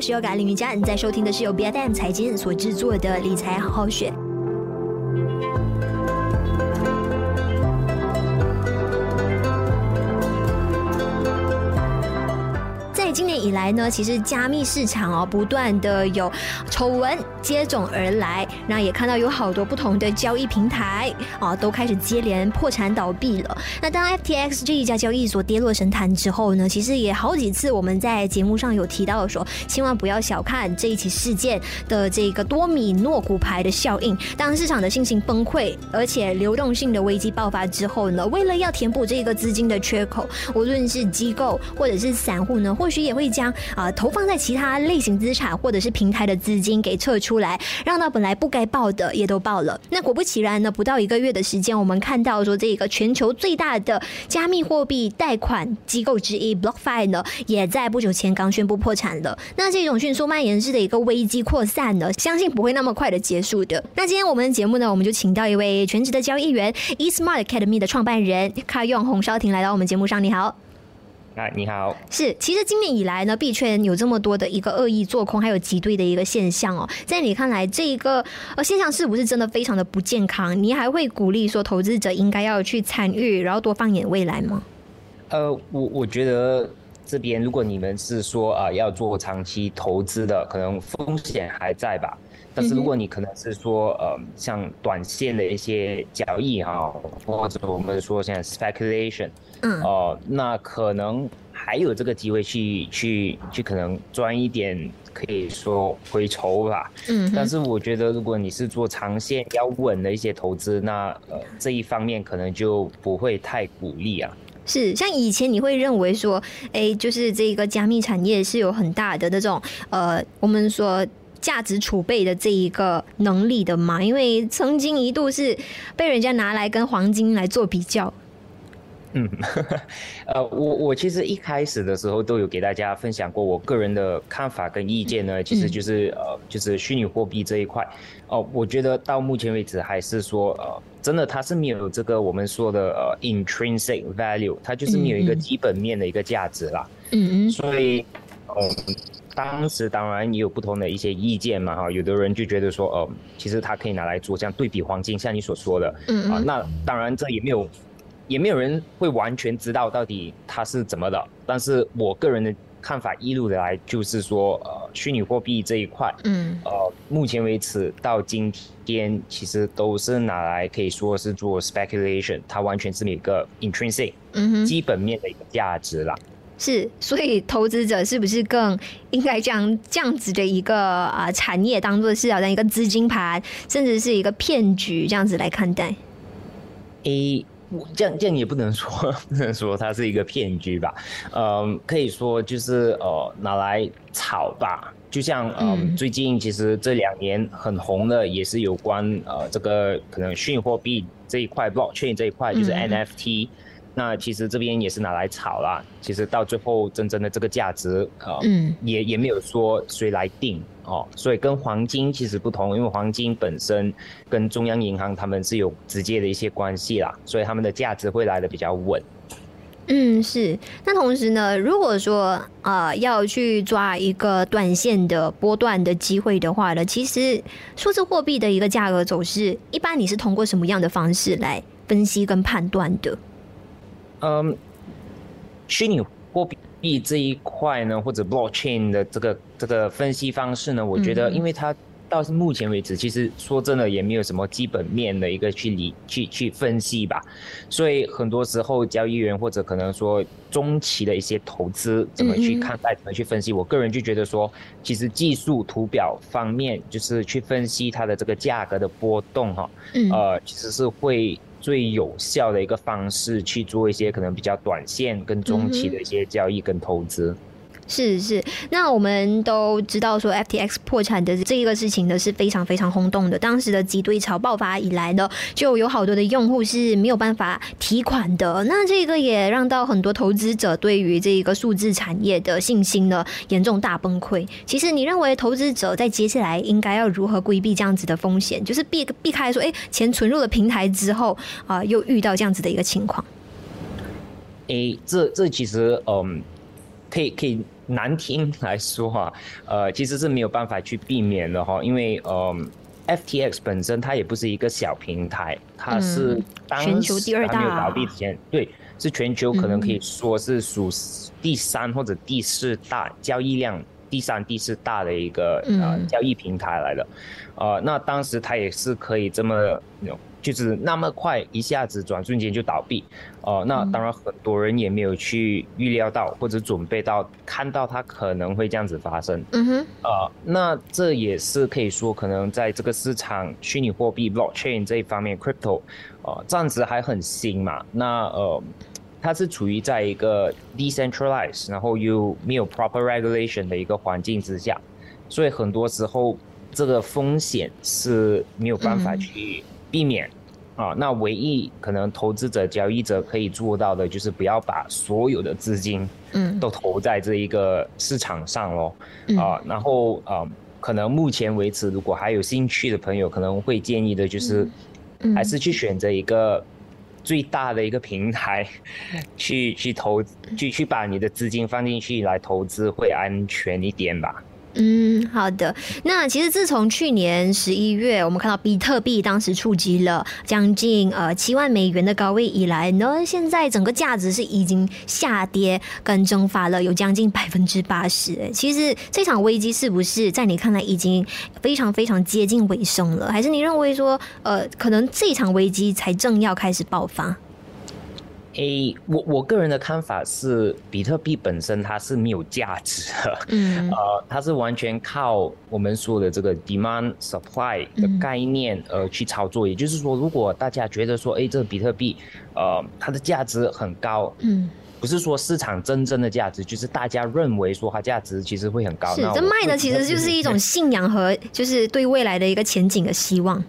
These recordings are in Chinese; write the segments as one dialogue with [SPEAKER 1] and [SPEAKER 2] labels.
[SPEAKER 1] 是优感林瑜伽，你在收听的是由 BFM 财经所制作的理财好好学。今年以来呢，其实加密市场哦，不断的有丑闻接踵而来，那也看到有好多不同的交易平台啊，都开始接连破产倒闭了。那当 FTX 这一家交易所跌落神坛之后呢，其实也好几次我们在节目上有提到说，千万不要小看这一起事件的这个多米诺骨牌的效应。当市场的信心崩溃，而且流动性的危机爆发之后呢，为了要填补这个资金的缺口，无论是机构或者是散户呢，或许。也也会将啊、投放在其他类型资产或者是平台的资金给撤出来，让到本来不该报的也都报了。那果不其然呢，不到一个月的时间，我们看到说这个全球最大的加密货币贷款机构之一 BlockFi 呢，也在不久前刚宣布破产了。那这种迅速蔓延式的一个危机扩散呢，相信不会那么快的结束的。那今天我们的节目呢，我们就请到一位全职的交易员，eSmart Academy 的创办人卡用洪绍廷来到我们节目上。你好。
[SPEAKER 2] 啊，你好。
[SPEAKER 1] 是，其实今年以来呢，币圈有这么多的一个恶意做空，还有挤兑的一个现象哦。在你看来，这一个呃现象是不是真的非常的不健康？你还会鼓励说投资者应该要去参与，然后多放眼未来吗？
[SPEAKER 2] 呃，我我觉得这边如果你们是说啊、呃、要做长期投资的，可能风险还在吧。但是如果你可能是说呃像短线的一些交易哈，或者我们说现在 speculation。嗯，哦、呃，那可能还有这个机会去去去，可能赚一点，可以说回酬吧。嗯，但是我觉得，如果你是做长线要稳的一些投资，那呃这一方面可能就不会太鼓励啊。
[SPEAKER 1] 是，像以前你会认为说，哎、就是这个加密产业是有很大的那种呃，我们说价值储备的这一个能力的嘛？因为曾经一度是被人家拿来跟黄金来做比较。
[SPEAKER 2] 嗯，呃，我我其实一开始的时候都有给大家分享过我个人的看法跟意见呢，其实就是呃，就是虚拟货币这一块，哦、呃，我觉得到目前为止还是说呃，真的它是没有这个我们说的呃 intrinsic value，它就是没有一个基本面的一个价值啦。嗯嗯。所以，嗯，当时当然也有不同的一些意见嘛，哈，有的人就觉得说，呃，其实它可以拿来做这样对比黄金，像你所说的，嗯啊，那当然这也没有。也没有人会完全知道到底它是怎么的，但是我个人的看法一路来就是说，呃，虚拟货币这一块，嗯，呃，目前为止到今天其实都是拿来可以说是做 speculation，它完全是一个 intrinsic，嗯哼，基本面的一个价值啦。
[SPEAKER 1] 是，所以投资者是不是更应该将这样子的一个啊产业当做是好像一个资金盘，甚至是一个骗局这样子来看待
[SPEAKER 2] 这样这样也不能说 不能说它是一个骗局吧，嗯，可以说就是呃拿来炒吧，就像嗯、呃、最近其实这两年很红的也是有关呃这个可能虚拟货币这一块 blockchain 这一块就是 NFT。那其实这边也是拿来炒啦，其实到最后真正的这个价值，呃，嗯，也也没有说谁来定哦，所以跟黄金其实不同，因为黄金本身跟中央银行他们是有直接的一些关系啦，所以他们的价值会来的比较稳。
[SPEAKER 1] 嗯，是。那同时呢，如果说呃要去抓一个短线的波段的机会的话呢，其实数字货币的一个价格走势，一般你是通过什么样的方式来分析跟判断的？
[SPEAKER 2] 嗯，虚拟货币这一块呢，或者 blockchain 的这个这个分析方式呢，我觉得，因为它到目前为止，其实说真的也没有什么基本面的一个去理去去分析吧，所以很多时候交易员或者可能说中期的一些投资怎么去看待，怎么去分析，我个人就觉得说，其实技术图表方面就是去分析它的这个价格的波动哈，呃，其实是会。最有效的一个方式去做一些可能比较短线跟中期的一些交易跟投资。
[SPEAKER 1] 是是，那我们都知道说 FTX 破产的这一个事情呢是非常非常轰动的。当时的挤兑潮爆发以来呢，就有好多的用户是没有办法提款的。那这个也让到很多投资者对于这个数字产业的信心呢严重大崩溃。其实你认为投资者在接下来应该要如何规避这样子的风险？就是避避开说，哎，钱存入了平台之后啊、又遇到这样子的一个情况。
[SPEAKER 2] 哎，这这其实嗯，可以可以。难听来说哈，呃，其实是没有办法去避免的哈，因为呃，FTX 本身它也不是一个小平台，它是当
[SPEAKER 1] 全球第二大，
[SPEAKER 2] 没有倒闭之前，对，是全球可能可以说是数第三或者第四大交易量。第三、第四大的一个呃交易平台来的，呃，那当时它也是可以这么，就是那么快一下子转瞬间就倒闭，呃，那当然很多人也没有去预料到或者准备到看到它可能会这样子发生，嗯哼，呃，那这也是可以说可能在这个市场虚拟货币 blockchain 这一方面 crypto，呃，暂时还很新嘛，那呃。它是处于在一个 decentralized，然后又没有 proper regulation 的一个环境之下，所以很多时候这个风险是没有办法去避免、嗯、啊。那唯一可能投资者、交易者可以做到的，就是不要把所有的资金嗯都投在这一个市场上咯。啊。然后啊，可能目前为止，如果还有兴趣的朋友，可能会建议的就是，还是去选择一个。最大的一个平台，去去投，去去把你的资金放进去来投资会安全一点吧。
[SPEAKER 1] 嗯，好的。那其实自从去年十一月，我们看到比特币当时触及了将近呃七万美元的高位以来呢，现在整个价值是已经下跌跟蒸发了有将近百分之八十。其实这场危机是不是在你看来已经非常非常接近尾声了？还是你认为说呃可能这场危机才正要开始爆发？
[SPEAKER 2] 诶，我我个人的看法是，比特币本身它是没有价值的，嗯，呃，它是完全靠我们说的这个 demand supply 的概念而去操作。也就是说，如果大家觉得说，诶，这个比特币，呃，它的价值很高，嗯，不是说市场真正的价值，就是大家认为说它价值其实会很高。
[SPEAKER 1] 是，这卖的其实就是一种信仰和就是对未来的一个前景的希望。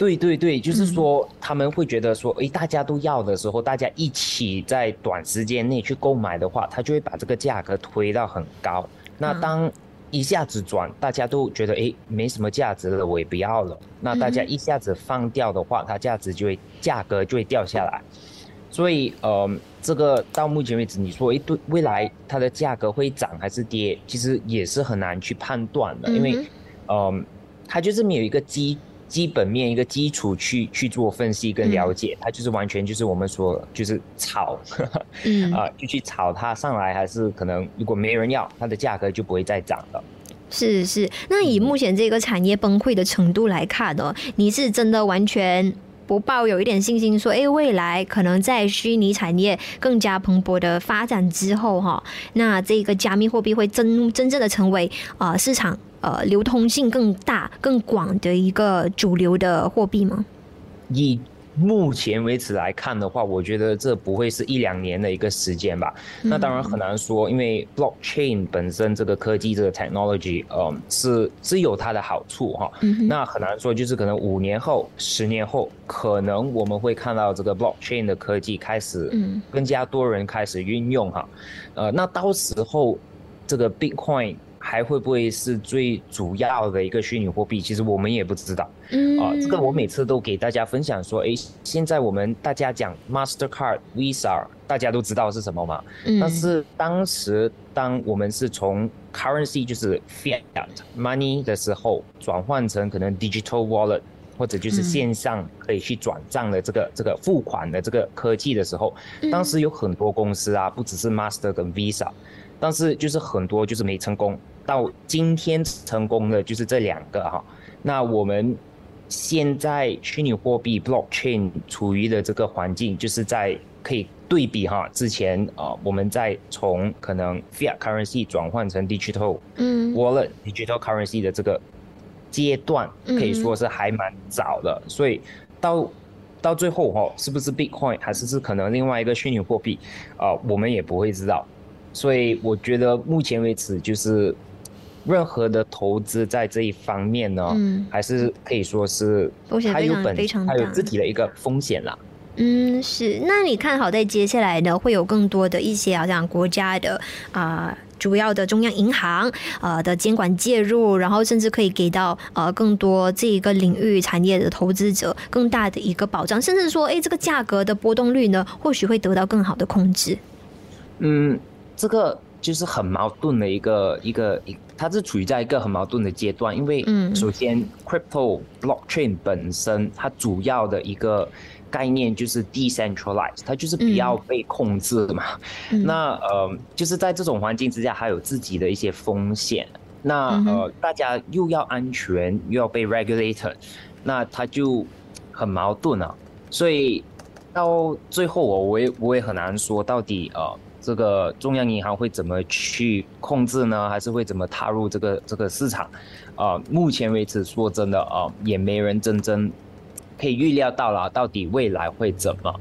[SPEAKER 2] 对对对，就是说他们会觉得说，诶，大家都要的时候，大家一起在短时间内去购买的话，他就会把这个价格推到很高。那当一下子转，大家都觉得诶，没什么价值了，我也不要了。那大家一下子放掉的话，它价值就会价格就会掉下来。所以，呃，这个到目前为止，你说诶，对未来它的价格会涨还是跌，其实也是很难去判断的，因为，嗯，它就是没有一个基。基本面一个基础去去做分析跟了解，它就是完全就是我们说就是炒，嗯。啊，就去炒它上来，还是可能如果没人要，它的价格就不会再涨了。
[SPEAKER 1] 是是，那以目前这个产业崩溃的程度来看呢，你是真的完全不抱有一点信心说，哎，未来可能在虚拟产业更加蓬勃的发展之后哈，那这个加密货币会真真正的成为啊市场。呃，流通性更大、更广的一个主流的货币吗？
[SPEAKER 2] 以目前为止来看的话，我觉得这不会是一两年的一个时间吧。嗯、那当然很难说，因为 blockchain 本身这个科技这个 technology，嗯、呃，是是有它的好处哈。那很难说，就是可能五年后、十年后，可能我们会看到这个 blockchain 的科技开始，更加多人开始运用哈。呃，那到时候这个 Bitcoin。还会不会是最主要的一个虚拟货币？其实我们也不知道。嗯，啊，这个我每次都给大家分享说，诶，现在我们大家讲 Mastercard、Visa，大家都知道是什么嘛？嗯。但是当时当我们是从 currency 就是 fiat money 的时候，转换成可能 digital wallet 或者就是线上可以去转账的这个这个付款的这个科技的时候，当时有很多公司啊，不只是 Master 跟 Visa。但是就是很多就是没成功，到今天成功的就是这两个哈。那我们现在虚拟货币 blockchain 处于的这个环境，就是在可以对比哈之前啊，我们在从可能 fiat currency 转换成 digital wallet digital currency 的这个阶段，可以说是还蛮早的。所以到到最后哈，是不是 Bitcoin 还是是可能另外一个虚拟货币啊，我们也不会知道。所以我觉得目前为止，就是任何的投资在这一方面呢，嗯，还是可以说是还有本它有自己的一个风险啦。
[SPEAKER 1] 嗯，是。那你看好在接下来呢，会有更多的一些好像国家的啊、呃，主要的中央银行啊、呃、的监管介入，然后甚至可以给到呃更多这一个领域产业的投资者更大的一个保障，甚至说，哎，这个价格的波动率呢，或许会得到更好的控制。
[SPEAKER 2] 嗯。这个就是很矛盾的一个一个一，它是处于在一个很矛盾的阶段，因为首先 crypto blockchain 本身它主要的一个概念就是 decentralized，它就是不要被控制的嘛。嗯、那呃，就是在这种环境之下，还有自己的一些风险。那呃，大家又要安全，又要被 regulated，那它就很矛盾啊。所以到最后，我我也我也很难说到底呃，这个中央银行会怎么去控制呢？还是会怎么踏入这个这个市场？啊、目前为止，说真的啊、也没人真正可以预料到了到底未来会怎么。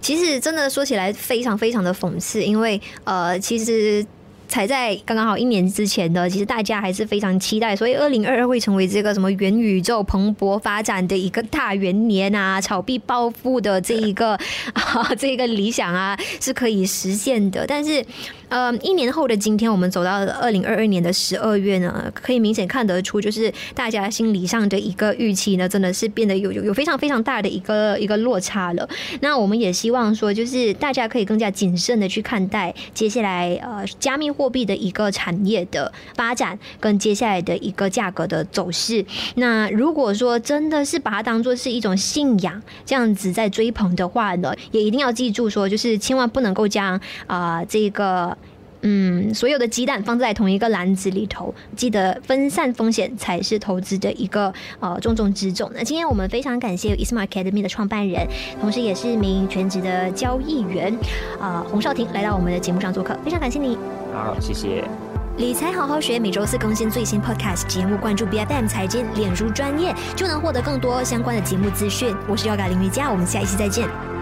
[SPEAKER 1] 其实真的说起来，非常非常的讽刺，因为呃，其实。才在刚刚好一年之前的，其实大家还是非常期待，所以二零二二会成为这个什么元宇宙蓬勃发展的一个大元年啊，炒币暴富的这一个 啊这一个理想啊是可以实现的，但是。呃，一年后的今天，我们走到了二零二二年的十二月呢，可以明显看得出，就是大家心理上的一个预期呢，真的是变得有有有非常非常大的一个一个落差了。那我们也希望说，就是大家可以更加谨慎的去看待接下来呃加密货币的一个产业的发展跟接下来的一个价格的走势。那如果说真的是把它当做是一种信仰这样子在追捧的话呢，也一定要记住说，就是千万不能够将啊、这个。嗯，所有的鸡蛋放在同一个篮子里头，记得分散风险才是投资的一个呃重中之重。那今天我们非常感谢 eSmart Academy 的创办人，同时也是一名全职的交易员，啊、呃，洪少廷来到我们的节目上做客，非常感谢你。
[SPEAKER 2] 好，谢谢。
[SPEAKER 1] 理财好好学，每周四更新最新 Podcast 节目，关注 BFM 财经脸书专业，就能获得更多相关的节目资讯。我是 Yoga 林瑜伽，我们下一期再见。